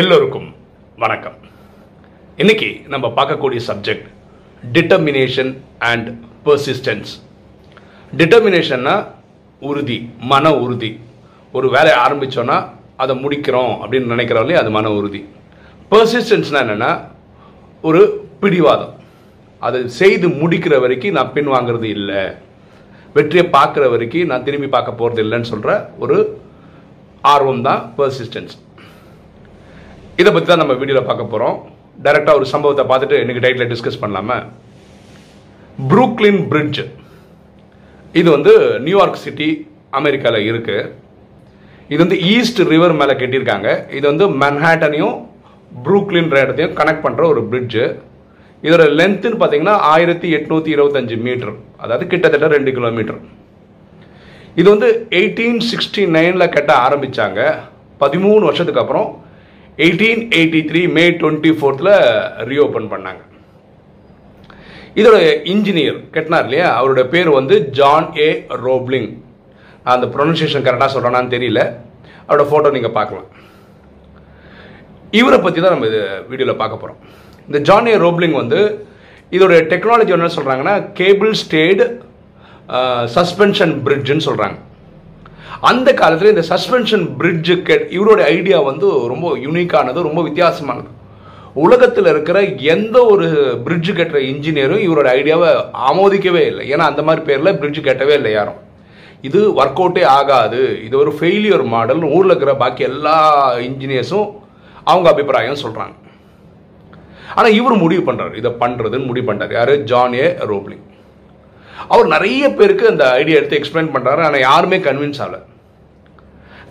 எல்லோருக்கும் வணக்கம். இன்னைக்கு நம்ம பார்க்கக்கூடிய சப்ஜெக்ட் டிட்டர்மினேஷன் அண்ட் பர்சிஸ்டன்ஸ் டிட்டர்மினேஷன்னா உறுதி மன உறுதி. ஒரு வேலையை ஆரம்பிச்சோன்னா அதை முடிக்கிறோம் அப்படின்னு நினைக்கிறவங்களே அது மன உறுதி. பர்சிஸ்டன்ஸ்னால் என்னென்னா ஒரு பிடிவாதம். அதை செய்து முடிக்கிற வரைக்கும் நான் பின் வாங்குறது இல்லை. வெற்றியை பார்க்குற வரைக்கும் நான் திரும்பி பார்க்க போகிறது இல்லைன்னு சொல்கிற ஒரு ஆர்வம் தான் பர்சிஸ்டன்ஸ் இதை பற்றி தான் நம்ம வீடியோவில் பார்க்க போகிறோம் டைரெக்டாக ஒரு சம்பவத்தை பார்த்துட்டு இன்றைக்கி டைட்டில் டிஸ்கஸ் பண்ணலாமா? ப்ரூக்லின் பிரிட்ஜ் இது வந்து நியூயார்க் சிட்டி அமெரிக்காவில் இருக்குது இது வந்து ஈஸ்ட் ரிவர் மேலே கட்டியிருக்காங்க. இது வந்து மன்ஹாட்டனையும் ப்ரூக்லின் இடத்தையும் கனெக்ட் பண்ணுற ஒரு பிரிட்ஜு இதோட லென்த்துன்னு பார்த்தீங்கன்னா ஆயிரத்தி எட்நூற்றி இருபத்தஞ்சு மீட்டர் அதாவது கிட்டத்தட்ட ரெண்டு கிலோமீட்டர் இது வந்து எயிட்டீன் சிக்ஸ்டி நைனில் கட்ட ஆரம்பித்தாங்க பதிமூணு வருஷத்துக்கு அப்புறம் eighteen eighty three May twenty ஃபோர்த்தில் reopen பண்ணாங்க. இதோட இன்ஜினியர் கெட்டினார் இல்லையா? அவரோட பேர் வந்து ஜான் ஏ ரோப்லிங் அந்த ப்ரொனன்சியேஷன் கரெக்டாக சொல்கிறேனான்னு தெரியல. அவரோட ஃபோட்டோ நீங்கள் பார்க்கலாம். இவரை பற்றி தான் நம்ம இது வீடியோவில் பார்க்க போகிறோம் இந்த ஜான் ஏ ரோப்ளிங் வந்து இதோட டெக்னாலஜி என்ன சொல்கிறாங்கன்னா கேபிள் ஸ்டேடு சஸ்பென்ஷன் பிரிட்ஜுன்னு சொல்கிறாங்க அந்த காலத்தில் இந்த சஸ்பென்ஷன் பிரிட்ஜு இவரோட ஐடியா வந்து ரொம்ப யூனிக்கானது ரொம்ப வித்தியாசமானது. உலகத்தில் இருக்கிற எந்த ஒரு பிரிட்ஜு கட்டுற இன்ஜினியரும் இவரோட ஐடியாவை ஆமோதிக்கவே இல்லை. ஏன்னா அந்த மாதிரி பேரில் பிரிட்ஜு கட்டவே இல்லை யாரும். இது ஒர்க் அவுட்டே ஆகாது. இது ஒரு ஃபெயிலியர் மாடல் ஊரில் இருக்கிற பாக்கி எல்லா இன்ஜினியர்ஸும் அவங்க அபிப்பிராயம் சொல்கிறாங்க ஆனால் இவர் முடிவு பண்ணுறாரு இதை பண்ணுறதுன்னு முடிவு பண்ணுறாரு யார்? ஜான் ஏ ரோப்லிங் அவர் நிறைய பேருக்கு அந்த ஐடியா எடுத்து எக்ஸ்பிளைன் பண்ணுறாரு ஆனால் யாருமே கன்வின்ஸ் ஆகல.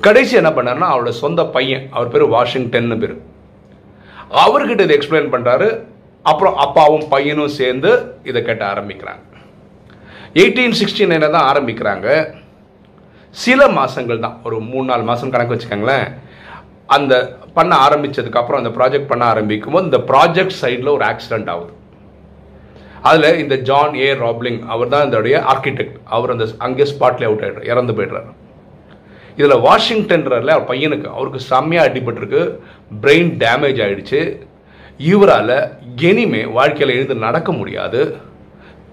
கடைசி என்ன பண்ணாருன்னா அவரோட சொந்த பையன் அவர் பேர் வாஷிங்டன்னு பேர். அவர்கிட்ட இதை எக்ஸ்பிளைன் பண்ணுறாரு அப்புறம் அப்பாவும் பையனும் சேர்ந்து இதை கேட்ட ஆரம்பிக்கிறாங்க. எயிட்டீன் சிக்ஸ்டி நைனில் தான் ஆரம்பிக்கிறாங்க. சில மாதங்கள் தான். ஒரு மூணு நாலு மாதம் கணக்கு வச்சுக்கோங்களேன். அந்த பண்ண ஆரம்பித்ததுக்கப்புறம் அந்த ப்ராஜெக்ட் பண்ண ஆரம்பிக்கும் போது இந்த ப்ராஜெக்ட் சைடில் ஒரு ஆக்சிடென்ட் ஆகுது. அதில் இந்த ஜான் ஏ ராப்லிங் அவர் தான் இதோடைய ஆர்கிடெக்ட் அவர் அந்த அங்கே ஸ்பாட்லேயே அவுட் ஆகிடுறார் இறந்து போய்டுறாரு. இதில் வாஷிங்டன்ல அவர் பையனுக்கு அவருக்கு செம்மையாக அடிபட்டிருக்கு பிரெயின் டேமேஜ் ஆகிடுச்சு இவரால் இனிமே வாழ்க்கையில் எழுந்து நடக்க முடியாது.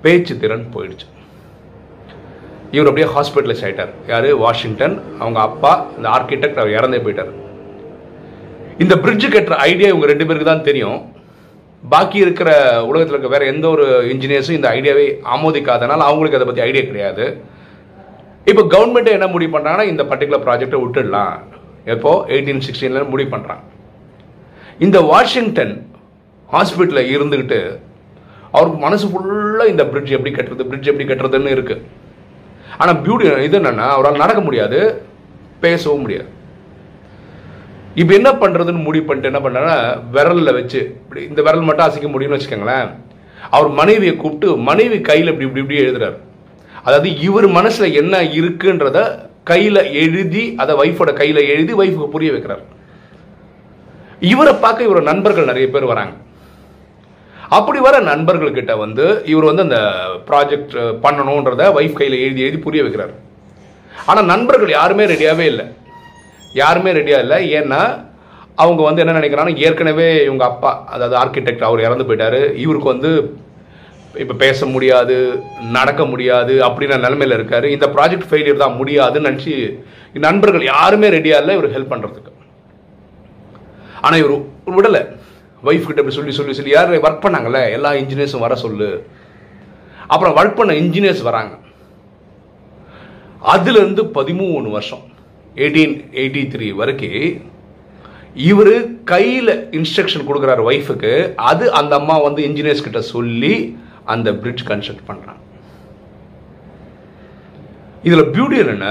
பேச்சு திறன் போயிடுச்சு. இவர் அப்படியே ஹாஸ்பிட்டலைஸ் ஆகிட்டார் யார்? வாஷிங்டன் அவங்க அப்பா இந்த ஆர்கிடெக்ட் அவர் இறந்தே போயிட்டார். இந்த பிரிட்ஜு கட்டுற ஐடியா இவங்க ரெண்டு பேருக்கு தான் தெரியும். பாக்கி இருக்கிற உலகத்தில் இருக்க வேற எந்த ஒரு இன்ஜினியர்ஸும் இந்த ஐடியாவை ஆமோதிக்காதனால அவங்களுக்கு அதை பற்றி ஐடியா கிடையாது. இப்போ கவர்மெண்ட்டே என்ன முடிவு பண்ணுறாங்கன்னா இந்த பர்டிகுலர் ப்ராஜெக்டை விட்டுடலாம். எப்போ? எயிட்டீன் சிக்ஸ்டீன்ல முடிவு பண்ணுறாங்க இந்த வாஷிங்டன் ஹாஸ்பிட்டலில் இருந்துக்கிட்டு அவருக்கு மனசு ஃபுல்லாக இந்த பிரிட்ஜ் எப்படி கட்டுறது பிரிட்ஜ் எப்படி கட்டுறதுன்னு இருக்குது ஆனால் பியூட்டி இது என்னென்னா அவரால் நடக்க முடியாது பேசவும் முடியாது. இப்போ என்ன பண்ணுறதுன்னு முடிவு பண்ணிட்டு என்ன பண்ணாங்கன்னா விரலில் வச்சு இப்படி இந்த விரல் மட்டும் அசைக்க முடியும்னு வச்சுக்கோங்களேன். அவர் மனைவியை கூப்பிட்டு மனைவி கையில் இப்படி இப்படி இப்படி எழுதுறாரு. அதாவது இவர் மனசில் என்ன இருக்குன்றத கையில் எழுதி அதை ஒய்ஃபோட கையில் எழுதி ஒய்ஃபுக்கு புரிய வைக்கிறார். இவரை பார்க்க இவரோட நண்பர்கள் நிறைய பேர் வராங்க. அப்படி வர நண்பர்கள் கிட்ட வந்து இவர் வந்து அந்த ப்ராஜெக்ட் பண்ணணுன்றத ஒய்ஃப் கையில் எழுதி எழுதி புரிய வைக்கிறார். ஆனால் நண்பர்கள் யாருமே ரெடியாகவே இல்லை. யாருமே ரெடியாக இல்லை. ஏன்னா அவங்க வந்து என்ன நினைக்கிறாங்கன்னா ஏற்கனவே இவங்க அப்பா அதாவது ஆர்கிடெக்ட் அவர் இறந்து போயிட்டார். இவருக்கு வந்து இப்போ பேச முடியாது நடக்க முடியாது அப்படின்ற நிலமையில் இருக்கார். இந்த ப்ராஜெக்ட் ஃபெயிலியர் தான் முடியாதுன்னு நினச்சி நண்பர்கள் யாருமே ரெடியாக இல்லை இவர் ஹெல்ப் பண்ணுறதுக்கு ஆனால் இவர் விடலை. ஒய்ஃப் கிட்ட இப்படி சொல்லி சொல்லி சொல்லி யார் ஒர்க் பண்ணாங்கல்ல? எல்லா இன்ஜினியர்ஸும் வர சொல்லு. அப்புறம் ஒர்க் பண்ண இன்ஜினியர்ஸ் வராங்க. அதுலேருந்து பதிமூணு வருஷம். எயிட்டீன் எயிட்டி த்ரீ வரைக்கும் இவர் கையில் இன்ஸ்ட்ரக்ஷன் கொடுக்குறாரு ஒய்ஃபுக்கு அது அந்த அம்மா வந்து இன்ஜினியர்ஸ் கிட்ட சொல்லி அந்த பிரிட்ஜ் கன்ஸ்ட்ரக்ட் பண்ணுறாங்க இதில் பியூட்டி என்ன?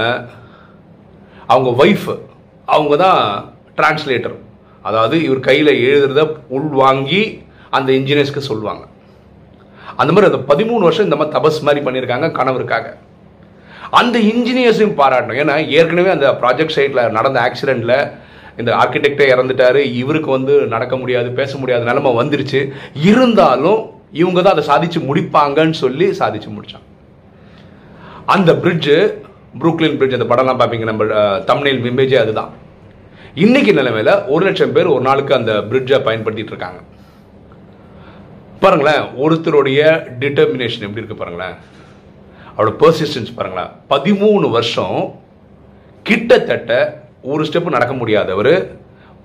அவங்க ஒய்ஃப் அவங்க தான் டிரான்ஸ்லேட்டர் அதாவது இவர் கையில் எழுதுறத உள்வாங்கி அந்த இன்ஜினியர்ஸ்க்கு சொல்லுவாங்க. அந்த மாதிரி அந்த பதிமூணு வருஷம் இந்த மாதிரி தபஸ் மாதிரி பண்ணியிருக்காங்க கணவருக்காக. அந்த இன்ஜினியர்ஸையும் பாராட்டணும். ஏன்னா ஏற்கனவே அந்த ப்ராஜெக்ட் சைட்டில் நடந்த ஆக்சிடெண்ட்டில் இந்த ஆர்கிடெக்டே இறந்துட்டாரு. இவருக்கு வந்து நடக்க முடியாது பேச முடியாத நிலைமை வந்துருச்சு. இருந்தாலும் இவங்க தான் அதை சாதிச்சு முடிப்பாங்கன்னு சொல்லி சாதிச்சு முடிச்சாங்க. அந்த பிரிட்ஜு புரூக்லின் பிரிட்ஜ் அந்த படம்லாம் பார்ப்பீங்க நம்ம தமிழில் இமேஜே அதுதான். இன்னைக்கு நிலைமையில ஒரு லட்சம் பேர் ஒரு நாளுக்கு அந்த பிரிட்ஜை பயன்படுத்திட்டு இருக்காங்க. பாருங்களேன் ஒருத்தருடைய டிட்டர்மினேஷன் எப்படி இருக்கு பாருங்களேன். அவரோட பர்சிஸ்டன்ஸ் பாருங்களேன் பதிமூணு வருஷம் கிட்டத்தட்ட ஒரு ஸ்டெப் நடக்க முடியாதவர்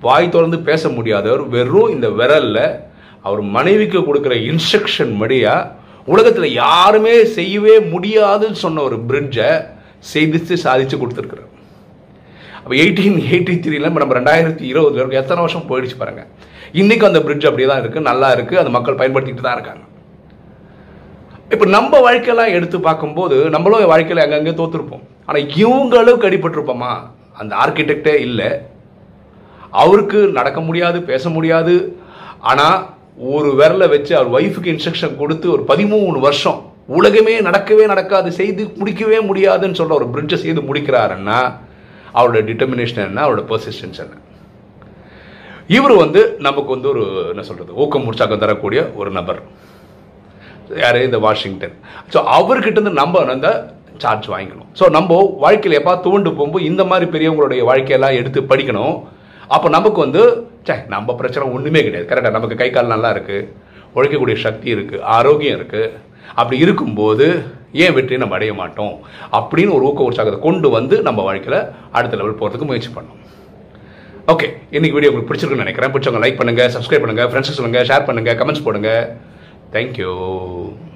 வாய் திறந்து பேச முடியாதவர் வெறும் இந்த விரலில் அவர் மனைவிக்கு கொடுக்குற இன்ஸ்ட்ரக்ஷன் படியா உலகத்தில் யாருமே செய்யவே முடியாதுன்னு சொன்ன ஒரு பிரிட்ஜை செய்து சாதித்து கொடுத்துருக்குறார். அப்போ எயிட்டீன் எயிட்டி த்ரீல நம்ம ரெண்டாயிரத்தி இருபதுல இருக்கு எத்தனை வருஷம் போயிடுச்சு பாருங்க. இன்றைக்கும் அந்த பிரிட்ஜ் அப்படியே தான் இருக்குது நல்லா இருக்குது அந்த மக்கள் பயன்படுத்திக்கிட்டு தான் இருக்காங்க. இப்போ நம்ம வாழ்க்கையெல்லாம் எடுத்து பார்க்கும்போது நம்மளும் வாழ்க்கையில் அங்கங்கே தோத்துருப்போம். ஆனால் இவங்களும் அடிபட்டிருப்போமா? அந்த ஆர்கிடெக்டே இல்லை. அவருக்கு நடக்க முடியாது பேச முடியாது. ஆனால் ஒரு விரலை வச்சு அவர் ஒய்ஃபுக்கு இன்ஸ்ட்ரக்ஷன் கொடுத்து ஒரு பதிமூணு வருஷம் உலகமே நடக்கவே நடக்காது செய்து முடிக்கவே முடியாதுன்னு சொல்ற ஒரு பிரிட்ஜை செய்து முடிக்கிறாருன்னா அவரோட டிட்டர்மினேஷன் என்ன? அவரோட பர்சிஸ்டன்ஸ் என்ன? இவர் வந்து நமக்கு வந்து ஒரு என்ன சொல்கிறது ஊக்கம் உற்சாகம் தரக்கூடிய ஒரு நபர். யார்? இந்த வாஷிங்டன். ஸோ அவர்கிட்ட நம்ம அந்த சார்ஜ் வாங்கிக்கணும். ஸோ நம்ம வாழ்க்கையில் எப்பா தூண்டு போகும்போது இந்த மாதிரி பெரியவங்களுடைய வாழ்க்கையெல்லாம் எடுத்து படிக்கணும். அப்போ நமக்கு வந்து சே நம்ம பிரச்சனை ஒன்றுமே கிடையாது. கரெக்டாக நமக்கு கை கால் நல்லா இருக்குது உழைக்கக்கூடிய சக்தி இருக்குது ஆரோக்கியம் இருக்குது அப்படி இருக்கும்போது ஏன் வெற்றியை நம்ம அடைய மாட்டோம்? அப்படின்னு ஒரு ஊக்க உற்சாகத்தை கொண்டு வந்து நம்ம வாழ்க்கையில் அடுத்த லெவல் போகிறதுக்கு முயற்சி பண்ணோம் ஓகே இன்னைக்கு வீடியோ உங்களுக்கு பிடிச்சிருக்குன்னு நினைக்கிறேன். பிடிச்சவங்க லைக் பண்ணுங்க சப்ஸ்கிரைப் பண்ணுங்க ஃப்ரெண்ட்ஸ் சொல்லுங்கள் ஷேர் பண்ணுங்கள் கமெண்ட்ஸ் போடுங்கள் Thank you.